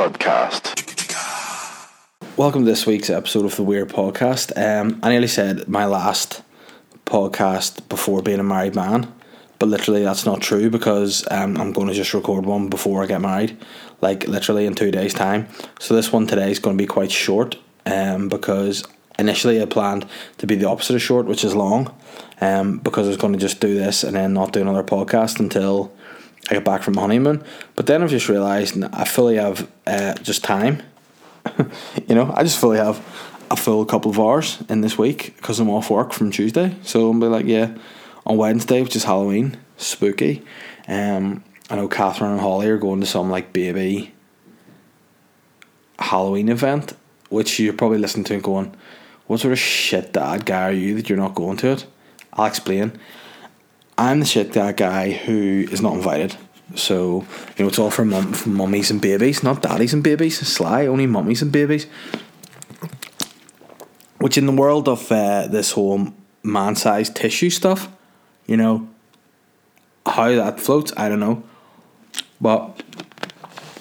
Podcast. Welcome to this week's episode of the Weird Podcast. Um, I nearly said my last podcast before being a married man, but literally that's not true because um, I'm going to just record one before I get married, like literally in two days' time. So this one today is going to be quite short um, because initially I planned to be the opposite of short, which is long, um, because I was going to just do this and then not do another podcast until I got back from honeymoon. But then I've just realised I fully have uh, just time. you know, I just fully have a full couple of hours in this week because I'm off work from Tuesday. So I'm be like, yeah, on Wednesday, which is Halloween, spooky. Um, I know Catherine and Holly are going to some like baby Halloween event, which you're probably listening to and going, what sort of shit dad guy are you that you're not going to it? I'll explain. I'm the shit that guy who is not invited. So, you know, it's all for, mum, mummies and babies, not daddies and babies. Sly, only mummies and babies. Which, in the world of uh, this whole man sized tissue stuff, you know, how that floats, I don't know. But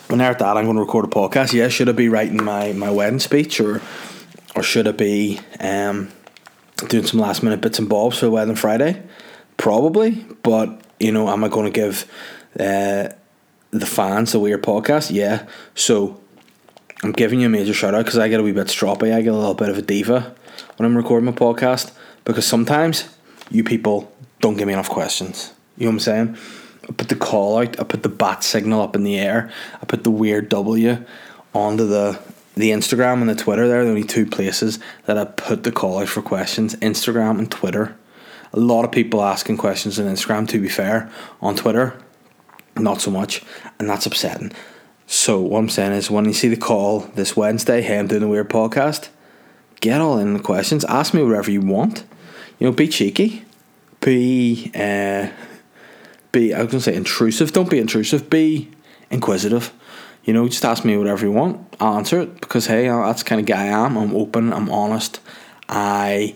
when at that, I'm going to record a podcast. Yeah, should I be writing my, my wedding speech or or should I be um, doing some last minute bits and bobs for Wedding Friday? Probably, but you know, am I going to give uh, the fans a weird podcast? Yeah. So I'm giving you a major shout out because I get a wee bit stroppy. I get a little bit of a diva when I'm recording my podcast because sometimes you people don't give me enough questions. You know what I'm saying? I put the call out, I put the bat signal up in the air, I put the weird W onto the the Instagram and the Twitter. There are the only two places that I put the call out for questions: Instagram and Twitter. A lot of people asking questions on Instagram. To be fair, on Twitter, not so much, and that's upsetting. So what I'm saying is, when you see the call this Wednesday, hey, I'm doing a weird podcast. Get all in the questions. Ask me whatever you want. You know, be cheeky. Be uh, be I was gonna say intrusive. Don't be intrusive. Be inquisitive. You know, just ask me whatever you want. I'll answer it because hey, that's kind of guy I am. I'm open. I'm honest. I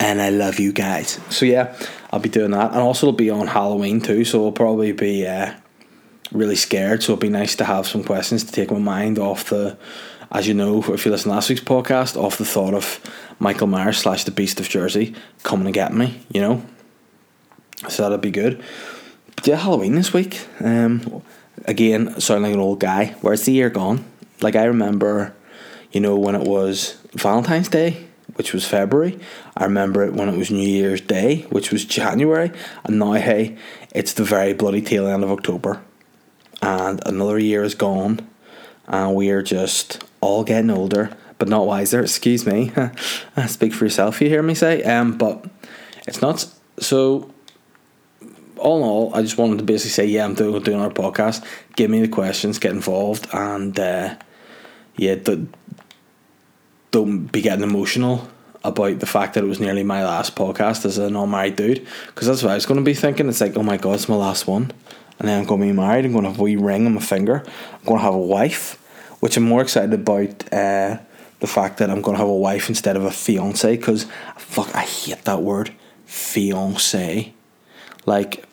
and I love you guys. So yeah, I'll be doing that, and also it'll be on Halloween too. So I'll probably be uh, really scared. So it'll be nice to have some questions to take my mind off the, as you know, if you listen to last week's podcast, off the thought of Michael Myers slash the Beast of Jersey coming to get me. You know, so that'll be good. But yeah, Halloween this week. Um, again, sounding like an old guy. Where's the year gone? Like I remember, you know, when it was Valentine's Day, which was February. I remember it when it was New Year's Day, which was January. And now, hey, it's the very bloody tail end of October. And another year is gone. And we are just all getting older, but not wiser. Excuse me. Speak for yourself, you hear me say. Um, but it's not so all in all, I just wanted to basically say, yeah, I'm doing, doing our podcast. Give me the questions, get involved, and uh, yeah, don't, don't be getting emotional about the fact that it was nearly my last podcast as a non-married dude. Because that's what I was going to be thinking. It's like, oh my god, it's my last one, and then I'm going to be married. I'm going to have a wee ring on my finger. I'm going to have a wife, which I'm more excited about. Uh, the fact that I'm going to have a wife instead of a fiance, because fuck, I hate that word, fiance like,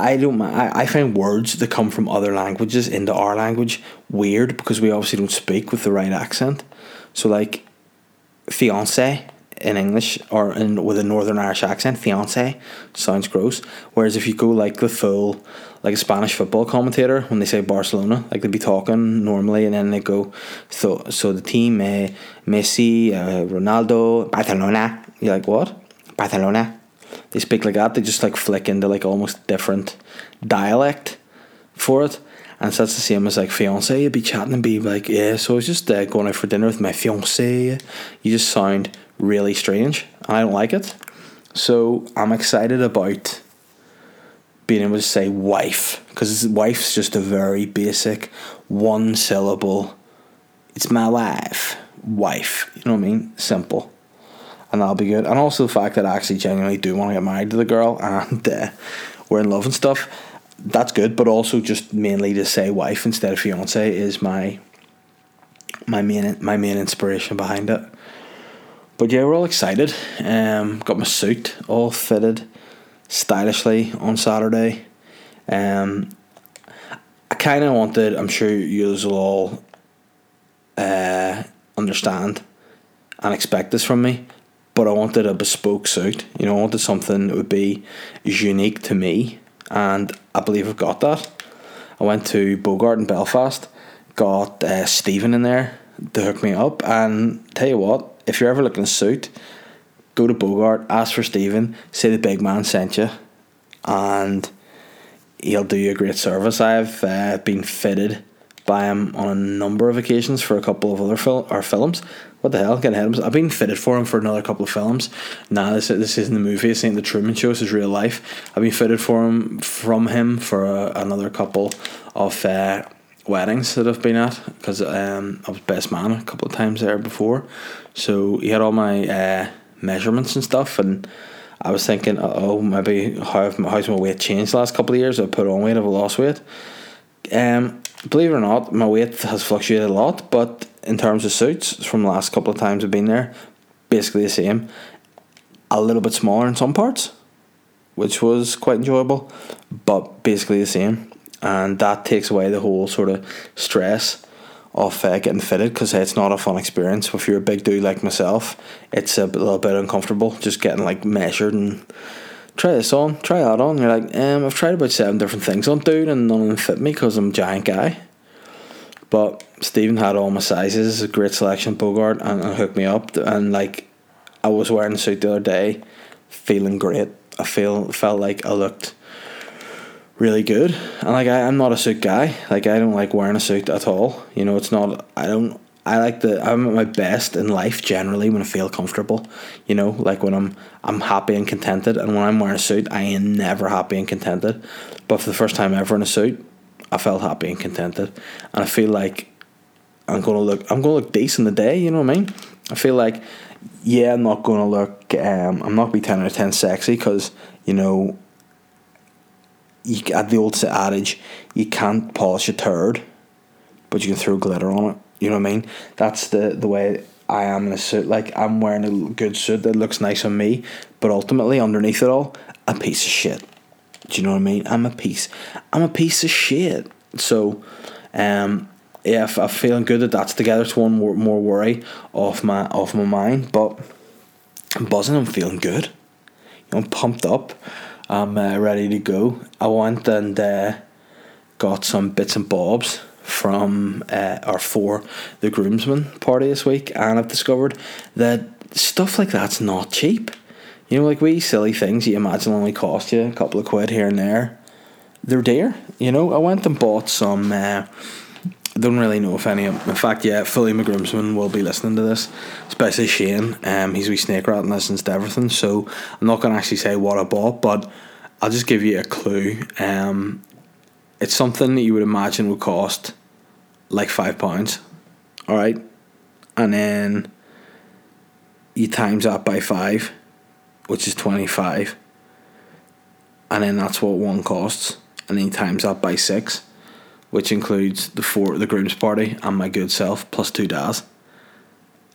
I don't. I, I find words that come from other languages into our language weird because we obviously don't speak with the right accent. So like, fiance in English or in with a Northern Irish accent, fiance sounds gross. Whereas if you go like the full, like a Spanish football commentator when they say Barcelona, like they'd be talking normally and then they go, so so the team, uh, Messi, uh, Ronaldo, Barcelona. You're like what? Barcelona they speak like that. They just like flick into like almost different dialect for it. And so that's the same as like fiance. You'd be chatting and be like, yeah, so I was just uh, going out for dinner with my fiance. You just sound really strange. And I don't like it. So I'm excited about being able to say wife. Because wife's just a very basic one syllable. It's my wife. Wife. You know what I mean? Simple and that'll be good. And also the fact that I actually genuinely do want to get married to the girl and uh, we're in love and stuff. That's good, but also just mainly to say wife instead of fiance is my my main my main inspiration behind it. But yeah, we're all excited. Um, got my suit all fitted stylishly on Saturday. Um, I kind of wanted. I'm sure you will all uh, understand and expect this from me, but I wanted a bespoke suit. You know, I wanted something that would be unique to me, and I believe I've got that. I went to Bogart in Belfast, got uh, Stephen in there to hook me up, and tell you what, if you're ever looking a suit, go to Bogart, ask for Stephen, say the big man sent you, and he'll do you a great service. I've uh, been fitted by him on a number of occasions for a couple of other fil- or films. What the hell? Getting ahead of him. I've been fitted for him for another couple of films. Nah, this this isn't the movie. This ain't the Truman Show. This is real life. I've been fitted for him from him for a, another couple of uh, weddings that I've been at because um, I was best man a couple of times there before. So he had all my uh, measurements and stuff and. I was thinking, oh, maybe how how's my weight changed the last couple of years? I've put on weight, I've lost weight. Um, believe it or not, my weight has fluctuated a lot, but in terms of suits, from the last couple of times I've been there, basically the same. A little bit smaller in some parts, which was quite enjoyable, but basically the same. And that takes away the whole sort of stress of uh, getting fitted because it's not a fun experience. If you're a big dude like myself, it's a little bit uncomfortable just getting like measured and try this on, try that on. You're like, um, I've tried about seven different things on dude and none of them fit me because I'm a giant guy. But Stephen had all my sizes, a great selection, Bogart, and, and hooked me up. And like, I was wearing a suit the other day, feeling great. I feel felt like I looked really good. And like I, I'm not a suit guy. Like I don't like wearing a suit at all. You know, it's not I don't I like the I'm at my best in life generally when I feel comfortable. You know, like when I'm I'm happy and contented and when I'm wearing a suit I am never happy and contented. But for the first time ever in a suit, I felt happy and contented. And I feel like I'm gonna look I'm gonna look decent today, you know what I mean? I feel like yeah, I'm not gonna look um I'm not gonna be ten out of ten sexy because, you know, you the old adage, you can't polish a turd, but you can throw glitter on it. You know what I mean? That's the the way I am in a suit. Like I'm wearing a good suit that looks nice on me, but ultimately underneath it all, a piece of shit. Do you know what I mean? I'm a piece. I'm a piece of shit. So, um, yeah, I'm feeling good that that's together. It's one more, more worry off my off my mind, but I'm buzzing. I'm feeling good. You know, I'm pumped up. I'm uh, ready to go. I went and uh, got some bits and bobs from uh, or for the groomsmen party this week, and I've discovered that stuff like that's not cheap. You know, like wee silly things you imagine only cost you a couple of quid here and there. They're dear. You know, I went and bought some. Uh, don't really know if any of in fact yeah Philly McGrimsman will be listening to this especially Shane um, he's wee snake rat and listens to everything so I'm not going to actually say what I bought but I'll just give you a clue um, it's something that you would imagine would cost like five pounds alright and then you times that by five which is 25 and then that's what one costs. And then times that by six which includes the four the groom's party and my good self plus two days,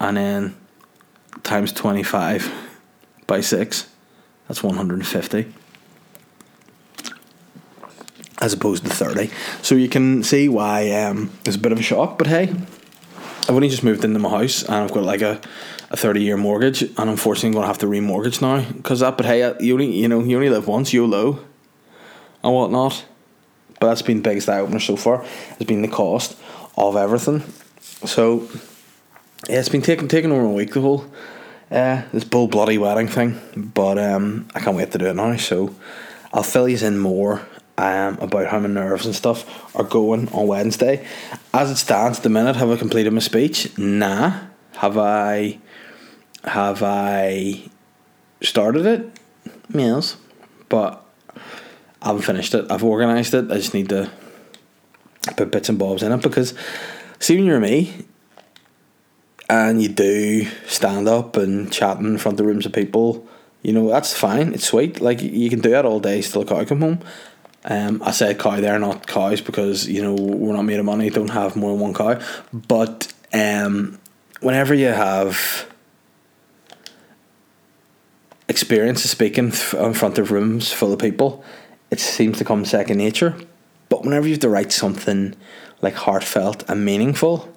and then times twenty five by six, that's one hundred and fifty. As opposed to thirty, so you can see why um, it's a bit of a shock. But hey, I've only just moved into my house and I've got like a, a thirty year mortgage, and unfortunately I'm gonna have to remortgage now because that. But hey, you only you know you only live once, YOLO, and whatnot. But that's been the biggest eye opener so far. Has been the cost of everything. So yeah, it's been taking taking over a week the whole uh, this bull bloody wedding thing. But um, I can't wait to do it now. So I'll fill you in more um, about how my nerves and stuff are going on Wednesday. As it stands at the minute, have I completed my speech? Nah. Have I have I started it? Yes. But I haven't finished it. I've organised it. I just need to put bits and bobs in it because see when you're me and you do stand up and chat in front of rooms of people, you know, that's fine. It's sweet. Like you can do that all day still a cow come home. Um, I said cow there, not cows, because you know we're not made of money. Don't have more than one cow. But um, whenever you have experience of speaking in front of rooms full of people, it seems to come second nature. But whenever you have to write something like heartfelt and meaningful,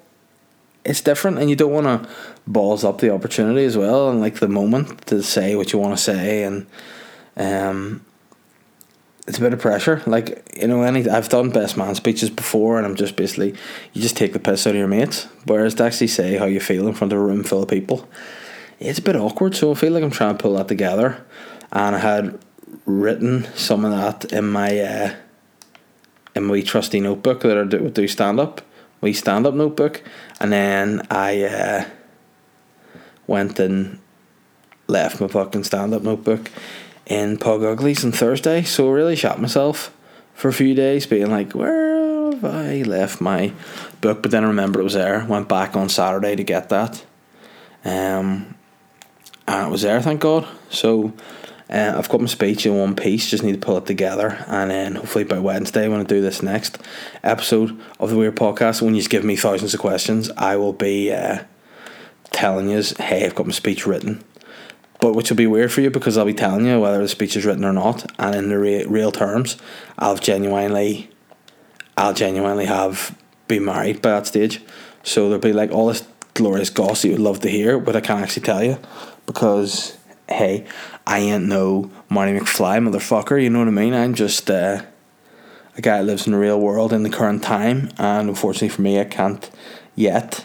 it's different, and you don't want to balls up the opportunity as well, and like the moment to say what you want to say, and um, it's a bit of pressure. Like you know, any I've done best man speeches before, and I'm just basically you just take the piss out of your mates. Whereas to actually say how you feel in front of a room full of people, it's a bit awkward. So I feel like I'm trying to pull that together, and I had written some of that in my uh, in my trusty notebook that I do, do stand up, my stand up notebook, and then I uh, went and left my fucking stand up notebook in Pug Uglies on Thursday. So I really shot myself for a few days, being like, where have I left my book? But then I remember it was there. Went back on Saturday to get that. Um, and it was there, thank God. So uh, I've got my speech in one piece, just need to pull it together. And then hopefully by Wednesday, when I do this next episode of the Weird Podcast, when you give me thousands of questions, I will be uh, telling you, hey, I've got my speech written but which will be weird for you because I'll be telling you whether the speech is written or not, and in the re- real terms, I'll genuinely, I'll genuinely have been married by that stage. So there'll be like all this glorious gossip you would love to hear, but I can't actually tell you because hey, I ain't no Marty McFly motherfucker. You know what I mean? I'm just uh, a guy that lives in the real world in the current time, and unfortunately for me, I can't yet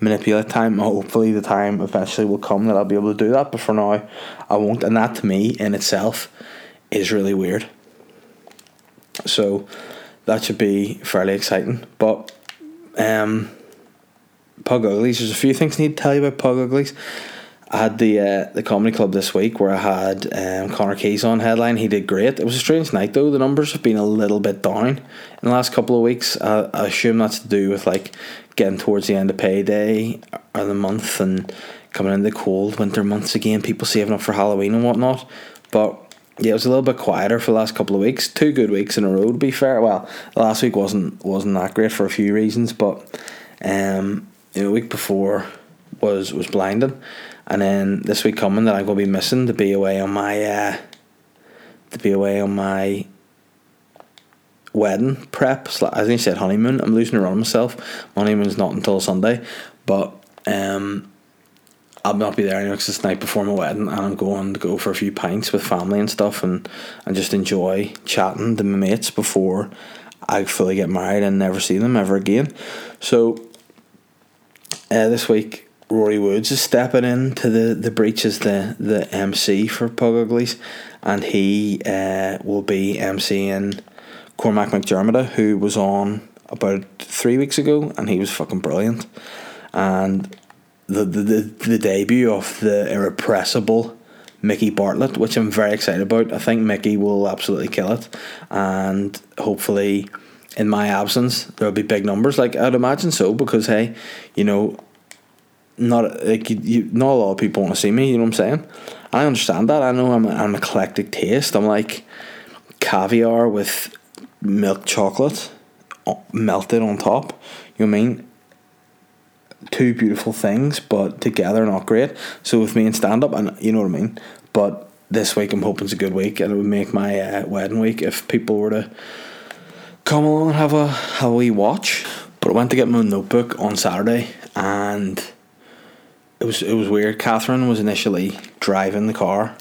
manipulate time. Hopefully, the time eventually will come that I'll be able to do that. But for now, I won't. And that to me in itself is really weird. So that should be fairly exciting. But um, Pug Uglies, there's a few things I need to tell you about Pug Uglies. I had the uh, the comedy club this week where I had um, Connor Keys on headline. He did great. It was a strange night though. The numbers have been a little bit down in the last couple of weeks. I assume that's to do with like getting towards the end of payday or the month and coming into the cold winter months again. People saving up for Halloween and whatnot. But yeah, it was a little bit quieter for the last couple of weeks. Two good weeks in a row, to be fair. Well, last week wasn't wasn't that great for a few reasons, but um, you know, the week before was was blinding. And then this week coming that I'm to be missing to be away on my uh, to be away on my wedding prep. I think said honeymoon. I'm losing around myself. My honeymoon's not until Sunday, but um, I'll not be there anyway because it's the night before my wedding, and I'm going to go for a few pints with family and stuff, and and just enjoy chatting to my mates before I fully get married and never see them ever again. So uh, this week Rory Woods is stepping into the, the breach as the, the MC for Pug Uglies, and he uh, will be MCing Cormac McDermott, who was on about three weeks ago, and he was fucking brilliant. And the, the, the, the debut of the irrepressible Mickey Bartlett, which I'm very excited about. I think Mickey will absolutely kill it, and hopefully, in my absence, there'll be big numbers. Like I'd imagine so, because hey, you know, not like you, not a lot of people want to see me. You know what I'm saying? I understand that. I know I'm an eclectic taste. I'm like caviar with milk chocolate melted on top. You know what I mean? Two beautiful things, but together not great. So with me and stand up, and you know what I mean. But this week I'm hoping it's a good week, and it would make my uh, wedding week if people were to come along and have a have a wee watch. But I went to get my notebook on Saturday, and it was it was weird. Catherine was initially driving the car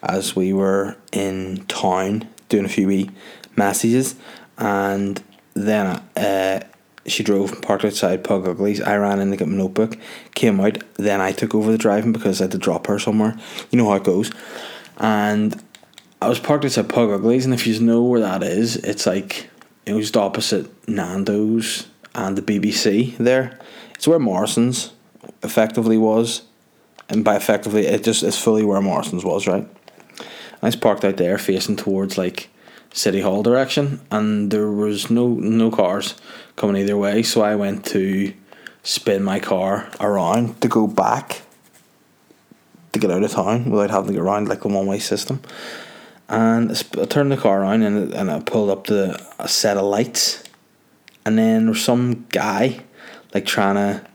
as we were in town doing a few wee messages, and then uh, she drove parked outside Pug Uglies. I ran in to get my notebook, came out. Then I took over the driving because I had to drop her somewhere. You know how it goes, and I was parked outside Pug and if you know where that is, it's like it was opposite Nando's and the BBC. There, it's where Morrison's effectively was, and by effectively, it just is fully where Morrison's was, right? I was parked out there facing towards like City Hall direction, and there was no no cars coming either way, so I went to spin my car around to go back to get out of town without having to go around like a one way system. And I turned the car around and, and I pulled up to a set of lights, and then there was some guy like trying to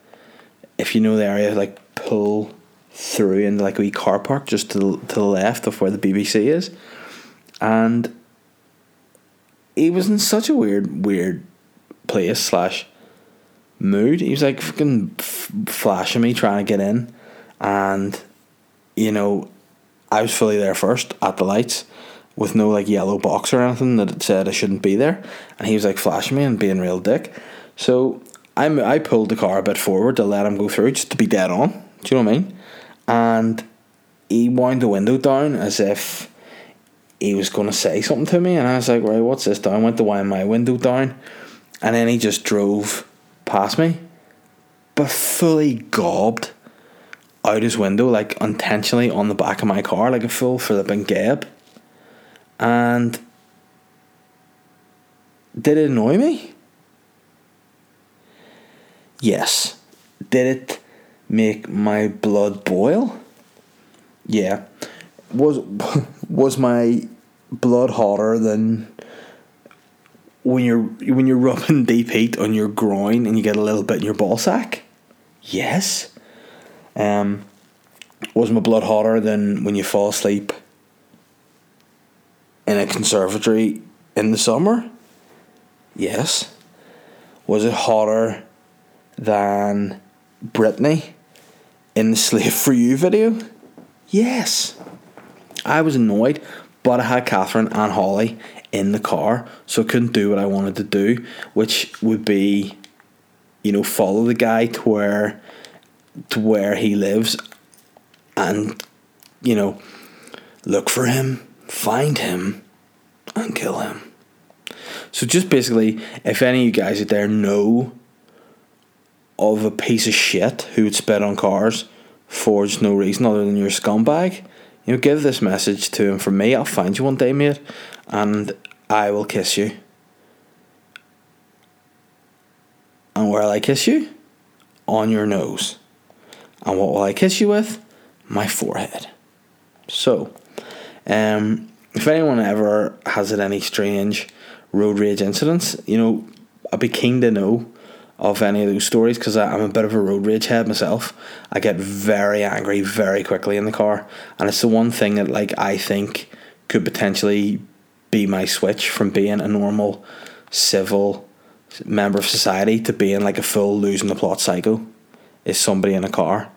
if you know the area, like pull through into like a wee car park just to the, to the left of where the BBC is, and he was in such a weird, weird place slash mood. He was like fucking f- flashing me, trying to get in, and you know, I was fully there first at the lights with no like yellow box or anything that said I shouldn't be there, and he was like flashing me and being real dick. So I I pulled the car a bit forward to let him go through, just to be dead on. Do you know what I mean? And he wound the window down as if he was going to say something to me, and I was like, right, what's this down? Went to wind my window down, and then he just drove past me, but fully gobbed out his window, like intentionally on the back of my car, like a full flipping gab. And did it annoy me? Yes. Did it make my blood boil? Yeah. Was was my blood hotter than when you're when you're rubbing deep heat on your groin and you get a little bit in your ball sack? Yes. Um, was my blood hotter than when you fall asleep in a conservatory in the summer? Yes. Was it hotter than Britney in the Slave for You video? Yes. I was annoyed, but I had Catherine and Holly in the car, so I couldn't do what I wanted to do, which would be, you know, follow the guy to where to where he lives and you know look for him, find him, and kill him. So just basically, if any of you guys out there know of a piece of shit who would spit on cars for no reason other than you're a scumbag, you know, give this message to him from me. I'll find you one day, mate, and I will kiss you. And where will I kiss you? On your nose. And what will I kiss you with? My forehead. So, um, if anyone ever has had any strange road rage incidents, you know, I'd be keen to know of any of those stories because I'm a bit of a road rage head myself. I get very angry very quickly in the car, and it's the one thing that like I think could potentially be my switch from being a normal civil member of society to being like a full losing the plot psycho is somebody in a car.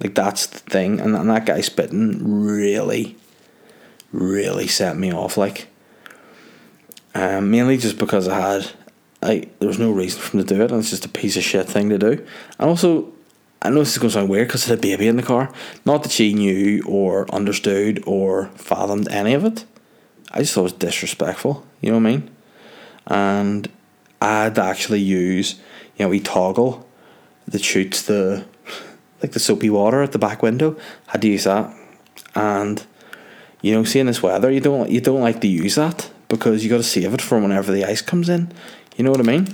Like that's the thing, and, and that guy spitting really, really set me off. Like, um, mainly just because I had, like, there was no reason for him to do it, and it's just a piece of shit thing to do. And also, I know this is going to sound weird because I had a baby in the car. Not that she knew or understood or fathomed any of it. I just thought it was disrespectful. You know what I mean? And I had to actually use, you know, we toggle that shoots the like the soapy water at the back window. Had to use that, and you know, seeing this weather, you don't you don't like to use that because you got to save it for whenever the ice comes in. You know what I mean?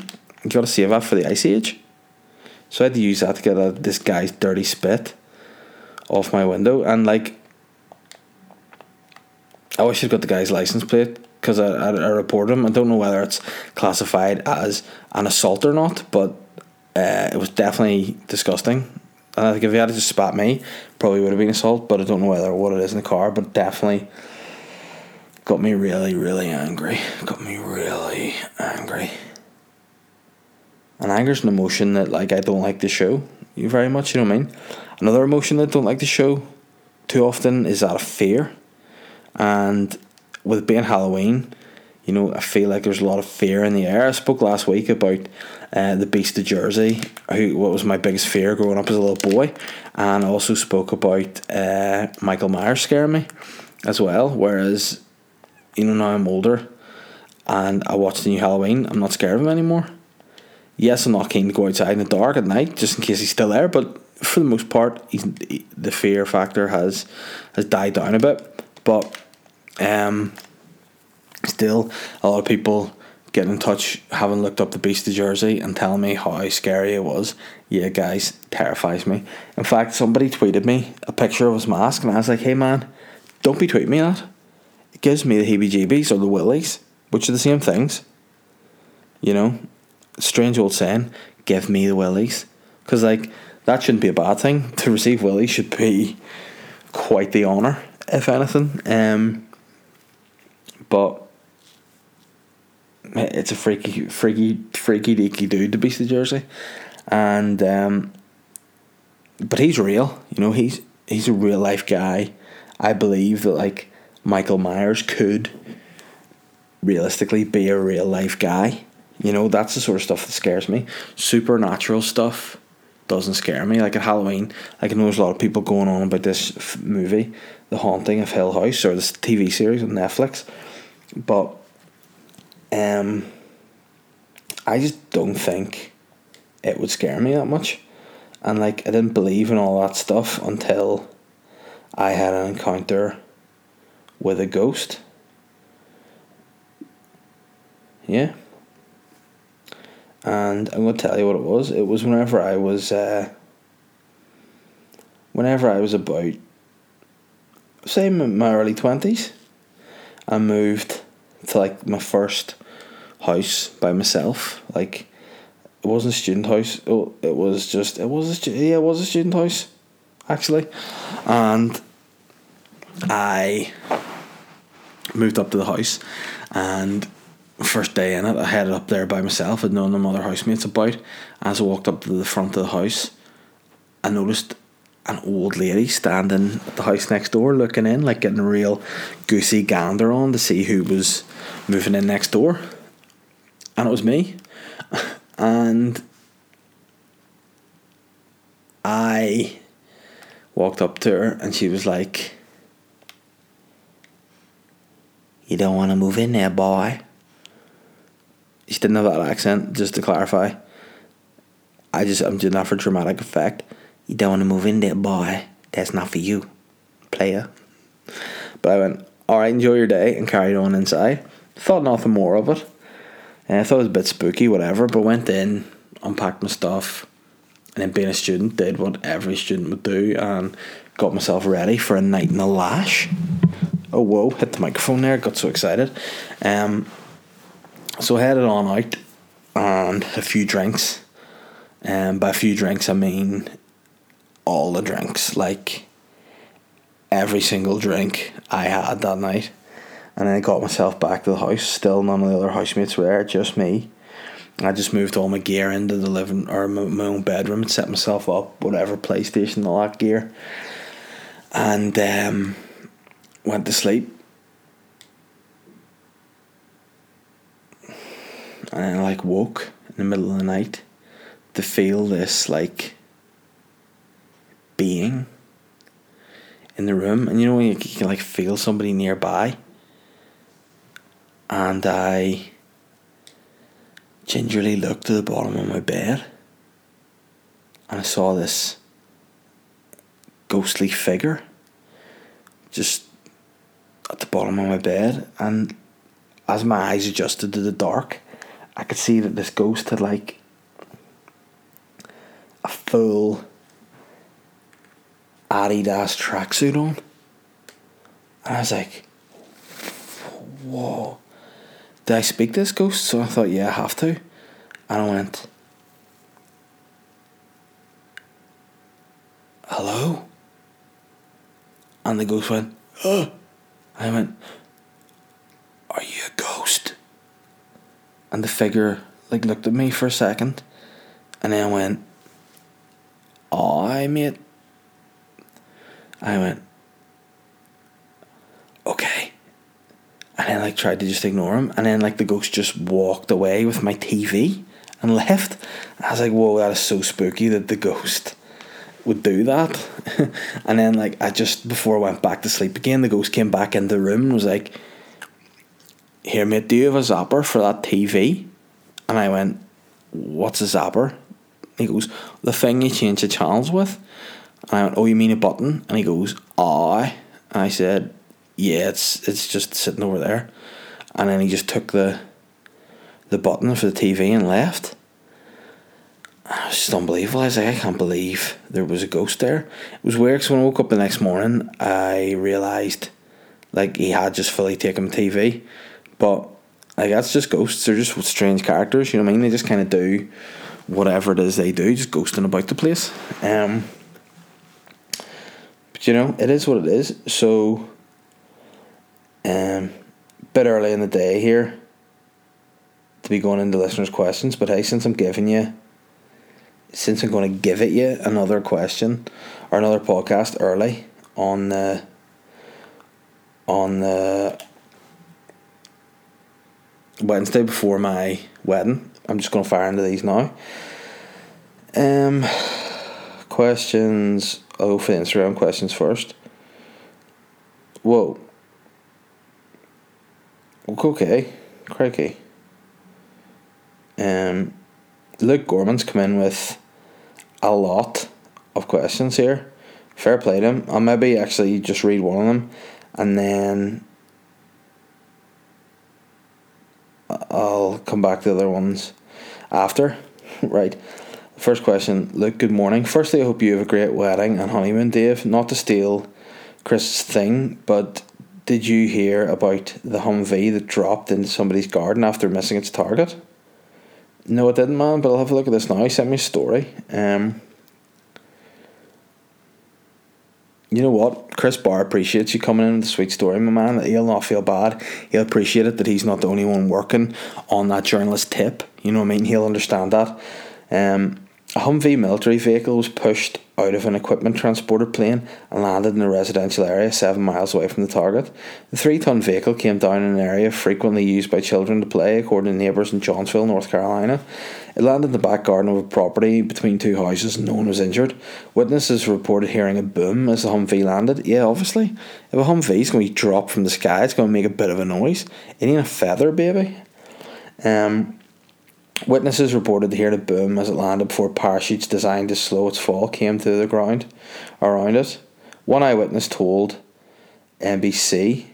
You got to save that for the ice age. So I had to use that to get this guy's dirty spit off my window, and like, I wish I'd got the guy's license plate because I, I, I reported him. I don't know whether it's classified as an assault or not, but uh, it was definitely disgusting. And I think if he had just spat me, probably would have been assault, but I don't know whether what it is in the car, but definitely got me really, really angry. Got me really angry. And anger's an emotion that like I don't like to show you very much, you know what I mean? Another emotion that I don't like to show too often is that of fear. And with being Halloween, you know, I feel like there's a lot of fear in the air. I spoke last week about uh, the Beast of Jersey, who what was my biggest fear growing up as a little boy, and also spoke about uh, Michael Myers scaring me as well. Whereas, you know, now I'm older, and I watch the new Halloween, I'm not scared of him anymore. Yes, I'm not keen to go outside in the dark at night just in case he's still there, but for the most part, the fear factor has has died down a bit. But um, still, a lot of people get in touch, having looked up the Beast of Jersey, and telling me how scary it was. Yeah, guys, terrifies me. In fact, somebody tweeted me a picture of his mask, and I was like, hey man, don't be tweeting me that. It gives me the heebie jeebies or the willies, which are the same things. You know, strange old saying, give me the willies. Because, like, that shouldn't be a bad thing. To receive willies should be quite the honour, if anything. Um, but it's a freaky, freaky, freaky deaky dude to beat the jersey, and um, but he's real. You know, he's he's a real life guy. I believe that like Michael Myers could realistically be a real life guy. You know, that's the sort of stuff that scares me. Supernatural stuff doesn't scare me. Like at Halloween, like I know there's a lot of people going on about this f- movie, The Haunting of Hill House, or this TV series on Netflix, but um, I just don't think it would scare me that much, and like I didn't believe in all that stuff until I had an encounter with a ghost. Yeah. And I'm going to tell you what it was. It was whenever I was, uh, whenever I was about, say, my early 20s, I moved to like my first house by myself. Like, it wasn't a student house. It was just, it was a, yeah, it was a student house, actually. And I moved up to the house and first day in it, I headed up there by myself. I'd known them other housemates about. As I walked up to the front of the house, I noticed an old lady standing at the house next door looking in, like getting a real goosey gander on to see who was moving in next door. And it was me. And I walked up to her and she was like, You don't want to move in there, boy. She didn't have that accent, just to clarify. I just, I'm doing that for dramatic effect. You don't want to move in there, boy. That's not for you, player. But I went, Alright, enjoy your day, and carried on inside. Thought nothing more of it. And I thought it was a bit spooky, whatever, but went in, unpacked my stuff, and then being a student, did what every student would do, and got myself ready for a night in the lash oh whoa, hit the microphone there, got so excited. Um, so I headed on out and a few drinks. And by a few drinks, I mean all the drinks, like every single drink I had that night. And then I got myself back to the house. Still, none of the other housemates were there, just me. I just moved all my gear into the living or my, my own bedroom and set myself up, whatever PlayStation, all that gear. And um, went to sleep. And I like woke in the middle of the night to feel this like being in the room. And you know when you can like feel somebody nearby? And I gingerly looked to the bottom of my bed and I saw this ghostly figure just at the bottom of my bed, and as my eyes adjusted to the dark, I could see that this ghost had like a full Adidas tracksuit on. And I was like, whoa. Did I speak to this ghost? So I thought, yeah, I have to. And I went, hello? And the ghost went, oh. I went, Are you a ghost? And the figure like looked at me for a second and then went, I mate. I went, Okay. And then like tried to just ignore him and then like the ghost just walked away with my TV and left. I was like, Whoa, that is so spooky that the ghost would do that. and then like I just before I went back to sleep again, the ghost came back in the room and was like, Here mate, do you have a zapper for that TV? And I went, What's a zapper? He goes, The thing you change the channels with. And I went, Oh, you mean a button? And he goes, Aye. And I said, Yeah, it's it's just sitting over there. And then he just took the the button for the TV and left. It was just unbelievable. I was like, I can't believe there was a ghost there. It was weird because when I woke up the next morning, I realised like he had just fully taken my TV. But like that's just ghosts. They're just strange characters. You know what I mean? They just kind of do whatever it is they do, just ghosting about the place. Um, but you know, it is what it is. So, um, bit early in the day here. to be going into listeners' questions, but hey, since I'm giving you, since I'm going to give it you another question or another podcast early on the on the Wednesday before my wedding, I'm just going to fire into these now. Um, questions. I'll for Instagram questions first. Whoa. Okay, crikey. Um, Luke Gorman's come in with a lot of questions here. Fair play to him. I'll maybe actually just read one of them and then I'll come back to the other ones after. right. First question, Luke, good morning. Firstly, I hope you have a great wedding and honeymoon, Dave. Not to steal Chris's thing, but did you hear about the Humvee that dropped into somebody's garden after missing its target? No, it didn't, man. But I'll have a look at this now. He sent me a story. Um, you know what? Chris Barr appreciates you coming in with a sweet story, my man. He'll not feel bad. He'll appreciate it that he's not the only one working on that journalist tip. You know what I mean? He'll understand that. Um, a Humvee military vehicle was pushed out of an equipment transporter plane and landed in a residential area seven miles away from the target. The three ton vehicle came down in an area frequently used by children to play, according to neighbours in Johnsville, North Carolina. It landed in the back garden of a property between two houses and no one was injured. Witnesses reported hearing a boom as the Humvee landed. Yeah, obviously. If a Humvee is going to be dropped from the sky, it's going to make a bit of a noise. It ain't a feather, baby. Um, Witnesses reported to hear the boom as it landed before parachutes designed to slow its fall came to the ground around it. One eyewitness told NBC,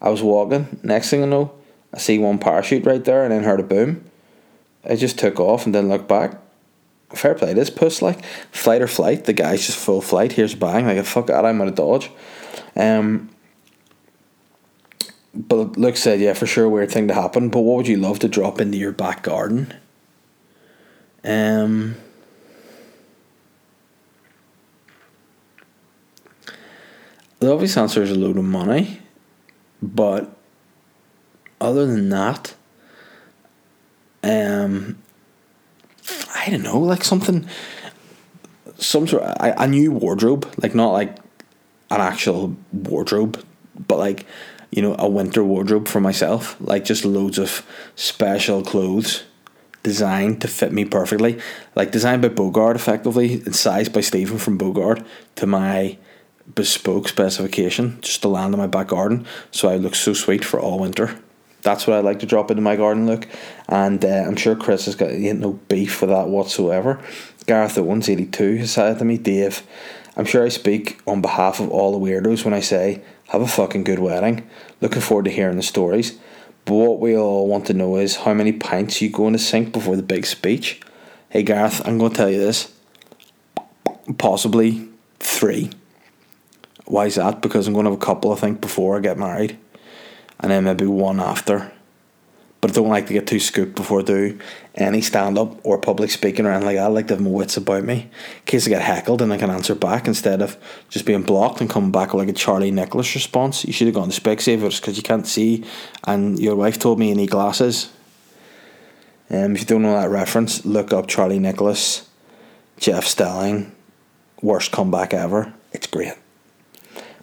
I was walking, next thing I know, I see one parachute right there and then heard a boom. I just took off and didn't look back. Fair play, this puss like flight or flight, the guy's just full flight, here's a bang, like a fuck that, I'm out of dodge. Um but Luke said, yeah, for sure, weird thing to happen. But what would you love to drop into your back garden? Um, the obvious answer is a load of money, but other than that, um, I don't know, like something, some sort of, a, a new wardrobe, like not like an actual wardrobe, but like you know, a winter wardrobe for myself. Like just loads of special clothes designed to fit me perfectly. Like designed by Bogart effectively and sized by Stephen from Bogart to my bespoke specification just to land in my back garden so I look so sweet for all winter. That's what I like to drop into my garden look, and uh, I'm sure Chris has got ain't no beef with that whatsoever. Gareth Owens eighty two has said to me, Dave, I'm sure I speak on behalf of all the weirdos when I say have a fucking good wedding. Looking forward to hearing the stories. But what we all want to know is how many pints you going to sink before the big speech. Hey Gareth, I'm going to tell you this. Possibly three. Why is that? Because I'm going to have a couple, I think, before I get married, and then maybe one after but I don't like to get too scooped before I do any stand up or public speaking or anything like that. I like to have my wits about me in case I get heckled and I can answer back instead of just being blocked and coming back with like a Charlie Nicholas response. You should have gone to Specsavers because you can't see, and your wife told me you need glasses. Um, if you don't know that reference, look up Charlie Nicholas, Jeff Stelling, worst comeback ever. It's great.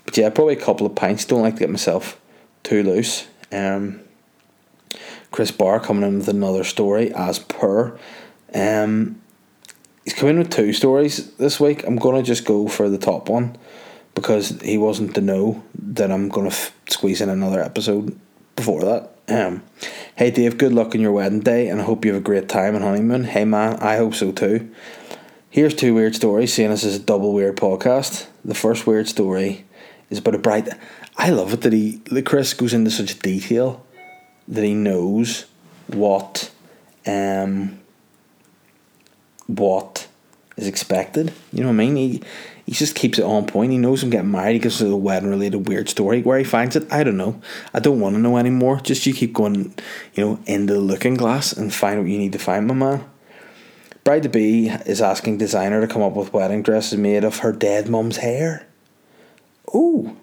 But yeah, probably a couple of pints. Don't like to get myself too loose. Um, Chris Barr coming in with another story as per. Um, he's coming with two stories this week. I'm gonna just go for the top one because he wasn't to know that I'm gonna f- squeeze in another episode before that. Um, hey Dave, good luck on your wedding day, and I hope you have a great time and honeymoon. Hey man, I hope so too. Here's two weird stories. Seeing this is a double weird podcast. The first weird story is about a bright. I love it that he, that Chris goes into such detail that he knows what um, what is expected. You know what I mean? He he just keeps it on point. He knows I'm getting married. He gives us a wedding related weird story. Where he finds it, I don't know. I don't want to know anymore. Just you keep going, you know, into the looking glass and find what you need to find, my man. Bride to be is asking designer to come up with wedding dresses made of her dead mum's hair. Ooh.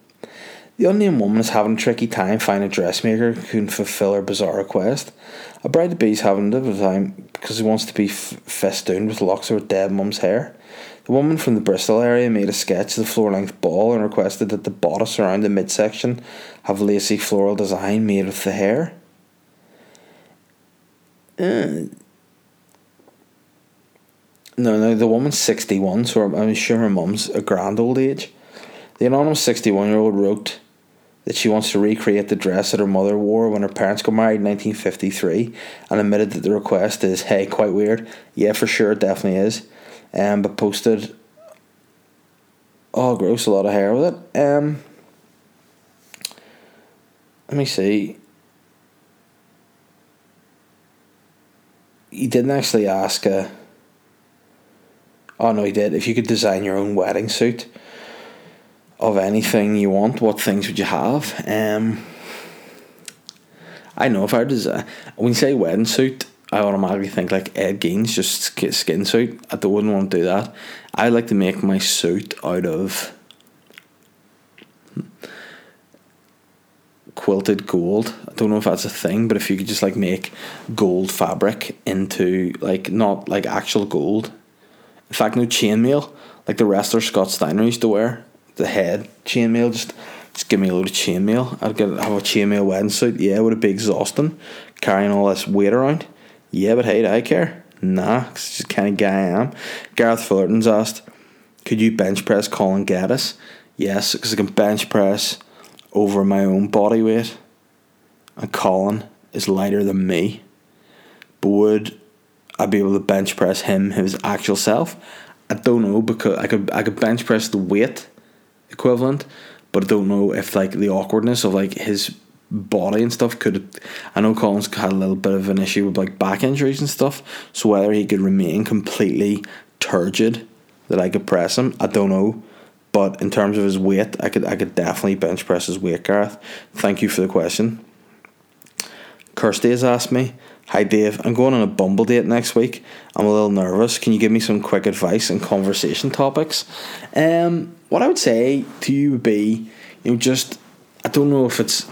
The unnamed woman is having a tricky time finding a dressmaker who can fulfill her bizarre request. A bride to be is having a difficult time because he wants to be f- festooned with locks of her dead mum's hair. The woman from the Bristol area made a sketch of the floor length ball and requested that the bodice around the midsection have lacy floral design made with the hair. Uh, no, no, the woman's 61, so I'm, I'm sure her mum's a grand old age. The anonymous 61 year old wrote that she wants to recreate the dress that her mother wore when her parents got married in 1953 and admitted that the request is, hey, quite weird. Yeah, for sure, it definitely is. Um, but posted, oh, gross, a lot of hair with it. Um, let me see. He didn't actually ask a. Oh no, he did. If you could design your own wedding suit of anything you want, what things would you have? Um, I know if I design when you say wedding suit, I automatically think like Ed Gein's just skin suit. I don't wouldn't want to do that. I like to make my suit out of quilted gold. I don't know if that's a thing, but if you could just like make gold fabric into like not like actual gold. In fact, no chainmail like the wrestler Scott Steiner used to wear. The head chainmail, just just give me a load of chainmail. I'd get have a chainmail wedding suit. Yeah, would it be exhausting carrying all this weight around. Yeah, but hey, do I care? Nah, it's just kind of guy I am. Gareth Fullerton's asked, could you bench press Colin Geddes? Yes, because I can bench press over my own body weight, and Colin is lighter than me. But would I be able to bench press him his actual self? I don't know because I could I could bench press the weight equivalent, but I don't know if like the awkwardness of like his body and stuff could I know Collins had a little bit of an issue with like back injuries and stuff, so whether he could remain completely turgid that I could press him, I don't know. But in terms of his weight, I could I could definitely bench press his weight, Gareth. Thank you for the question. Kirsty has asked me, Hi Dave, I'm going on a Bumble date next week. I'm a little nervous. Can you give me some quick advice and conversation topics? Um, what I would say to you would be, you know, just I don't know if it's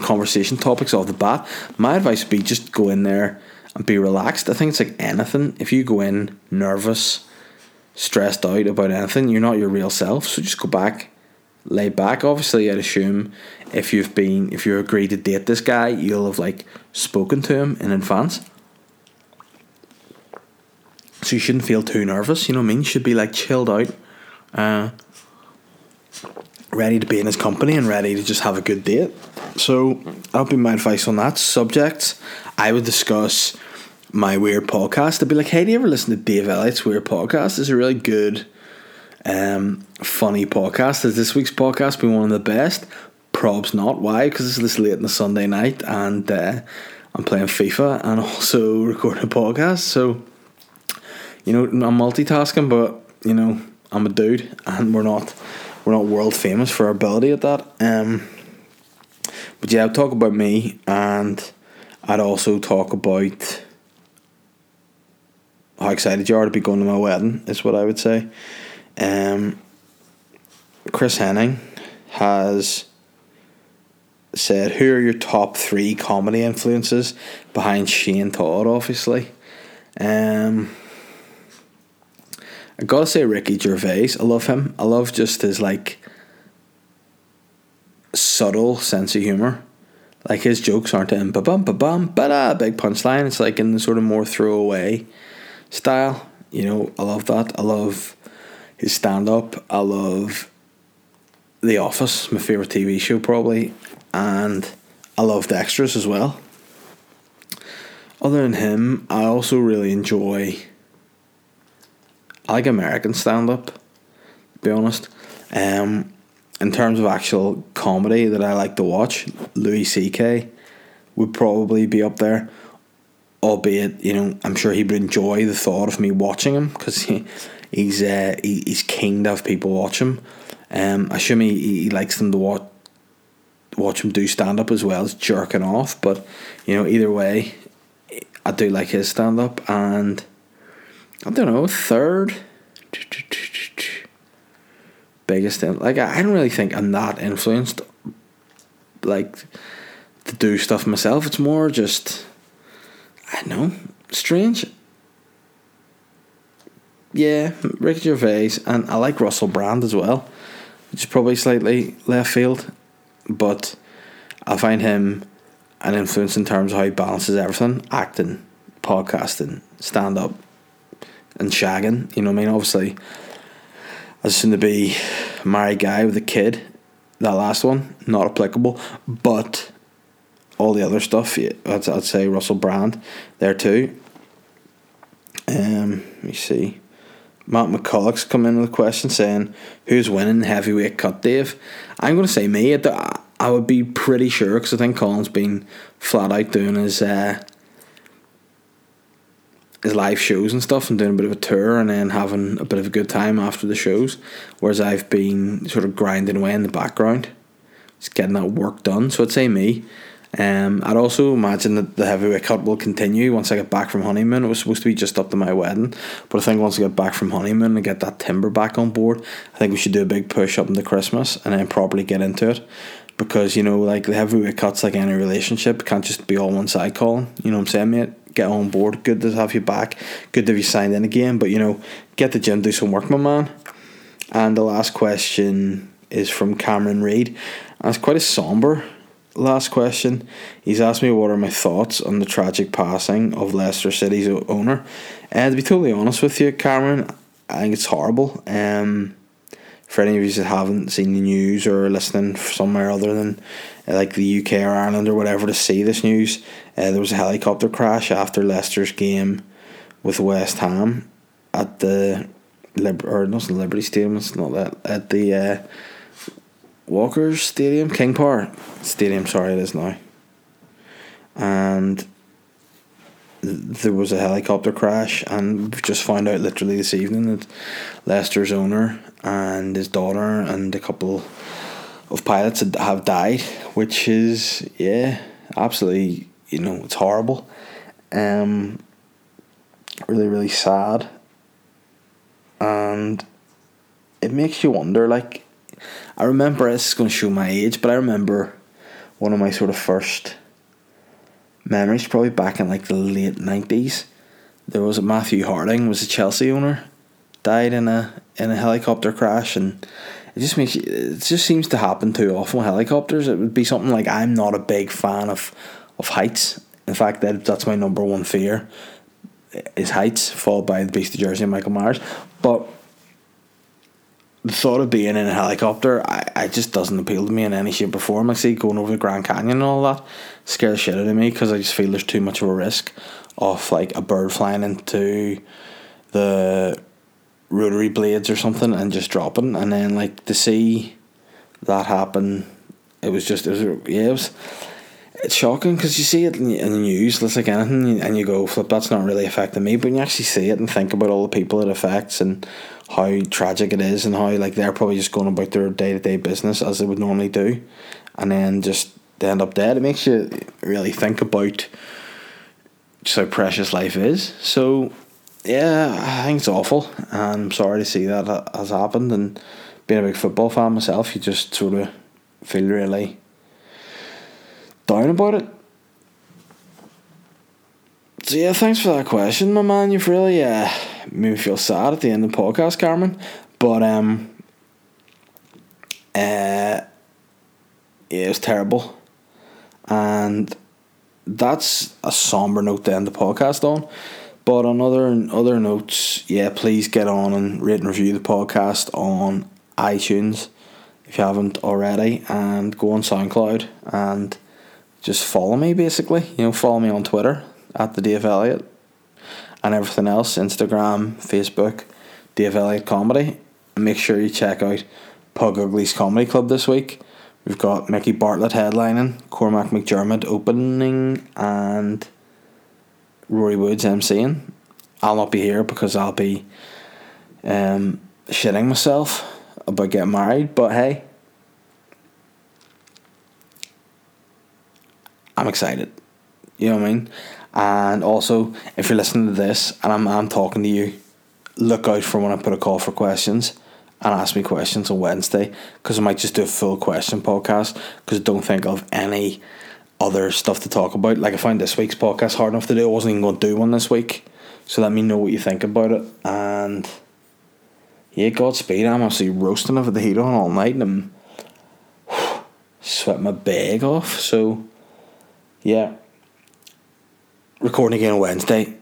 conversation topics off the bat. My advice would be just go in there and be relaxed. I think it's like anything. If you go in nervous, stressed out about anything, you're not your real self. So just go back, lay back. Obviously, I'd assume if you've been, if you agreed to date this guy, you'll have like spoken to him in advance. So you shouldn't feel too nervous. You know what I mean? You should be like chilled out, uh, ready to be in his company and ready to just have a good date. So that'll be my advice on that subject. I would discuss my weird podcast. I'd be like, hey, do you ever listen to Dave Elliott's weird podcast? It's a really good, um, funny podcast. Has this week's podcast been one of the best? Probs not. Why? Because it's this late on the Sunday night and uh, I'm playing FIFA and also recording a podcast. So, you know, I'm multitasking, but you know, I'm a dude, and we're not we're not world famous for our ability at that. Um, but yeah, I'll talk about me, and I'd also talk about how excited you are to be going to my wedding. Is what I would say. Um, Chris Henning has said, "Who are your top three comedy influences behind Shane Todd?" Obviously, um, I gotta say Ricky Gervais. I love him. I love just his like subtle sense of humor. Like his jokes aren't in ba bum ba bum ba da big punchline. It's like in the sort of more throwaway style. You know, I love that. I love his stand up. I love The Office, my favorite TV show probably, and I love Dexterous as well. Other than him, I also really enjoy. I like American stand up. To be honest, um, in terms of actual comedy that I like to watch, Louis C.K. would probably be up there. Albeit, you know, I'm sure he would enjoy the thought of me watching him because he, he's uh, he, he's keen to have people watch him. Um, I assume he, he likes them to watch watch him do stand up as well as jerking off. But you know, either way, I do like his stand up, and I don't know third biggest thing. Like I don't really think I'm that influenced like to do stuff myself. It's more just I don't know strange. Yeah, Ricky Gervais, and I like Russell Brand as well, which is probably slightly left field, but I find him an influence in terms of how he balances everything acting, podcasting, stand up, and shagging. You know what I mean? Obviously, as soon to be married guy with a kid, that last one, not applicable, but all the other stuff, I'd, I'd say Russell Brand there too. Um, let me see. Matt McCulloch's come in with a question saying, "Who's winning heavyweight cut, Dave?" I'm going to say me. I would be pretty sure because I think Colin's been flat out doing his uh, his live shows and stuff, and doing a bit of a tour, and then having a bit of a good time after the shows. Whereas I've been sort of grinding away in the background, just getting that work done. So I'd say me. Um, I'd also imagine that the heavyweight cut will continue once I get back from honeymoon. It was supposed to be just up to my wedding, but I think once I get back from honeymoon and get that timber back on board, I think we should do a big push up into Christmas and then properly get into it. Because you know, like the heavyweight cuts, like any relationship, can't just be all one side Colin. You know what I'm saying, mate? Get on board. Good to have you back. Good to have you signed in again. But you know, get the gym, do some work, my man. And the last question is from Cameron Reed, and it's quite a somber last question. He's asked me what are my thoughts on the tragic passing of Leicester City's owner. And to be totally honest with you, Cameron, I think it's horrible. Um, for any of you that haven't seen the news or listening somewhere other than uh, like the UK or Ireland or whatever to see this news, uh, there was a helicopter crash after Leicester's game with West Ham at the Lib- or not the Liberty Stadium. It's not that at the uh, Walker's Stadium, King Power Stadium. Sorry, it is now. And there was a helicopter crash, and we've just found out literally this evening that Leicester's owner and his daughter and a couple of pilots have died, which is yeah, absolutely you know it's horrible, um, really really sad, and it makes you wonder like I remember this is going to show my age, but I remember one of my sort of first memories, probably back in like the late nineties. There was a Matthew Harding was a Chelsea owner, died in a in a helicopter crash, and it just makes it just seems to happen too often with helicopters. It would be something like I'm not a big fan of of heights. In fact, that that's my number one fear is heights, followed by the Beast of Jersey and Michael Myers. But the thought of being in a helicopter, I, I just doesn't appeal to me in any shape or form. I see going over the Grand Canyon and all that scares the shit out of me because I just feel there's too much of a risk of like a bird flying into the rotary blades or something and just dropping, and then like to see that happen, it was just it was yeah it was. It's shocking because you see it in, the news, it's like anything, and you go, "Flip, that's not really affecting me." But when you actually see it and think about all the people it affects and how tragic it is and how like they're probably just going about their day to day business as they would normally do, and then just they end up dead. It makes you really think about just how precious life is. So yeah, I think it's awful, and I'm sorry to see that has happened. And being a big football fan myself, you just sort of feel really down about it. So yeah, thanks for that question, my man. You've really uh, made me feel sad at the end of the podcast, Cameron. But um, uh, yeah, it was terrible, and that's a somber note to end the podcast on. But on other other notes, yeah, please get on and rate and review the podcast on iTunes if you haven't already, and go on SoundCloud and just follow me. Basically, you know, follow me on Twitter at the Dave Elliott and everything else Instagram, Facebook, Dave Elliott Comedy. And make sure you check out Pug Ugly's Comedy Club this week. We've got Mickey Bartlett headlining, Cormac McDermott opening, and Rory Woods emceeing. I'll not be here because I'll be um, shitting myself about getting married, but hey, I'm excited. You know what I mean? And also, if you're listening to this and I'm, I'm talking to you, look out for when I put a call for questions and ask me questions on Wednesday because I might just do a full question podcast because I don't think of any other stuff to talk about. Like I found this week's podcast hard enough to do. I wasn't even going to do one this week, so let me know what you think about it. And yeah, Godspeed. I'm actually roasting over the heat on all night and I'm sweating my bag off. So yeah, recording again on Wednesday.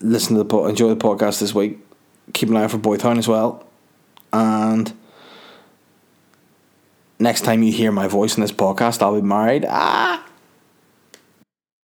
Listen to the po- enjoy the podcast this week. Keep an eye out for Boytown as well, and next time you hear my voice in this podcast, I'll be married. Ah.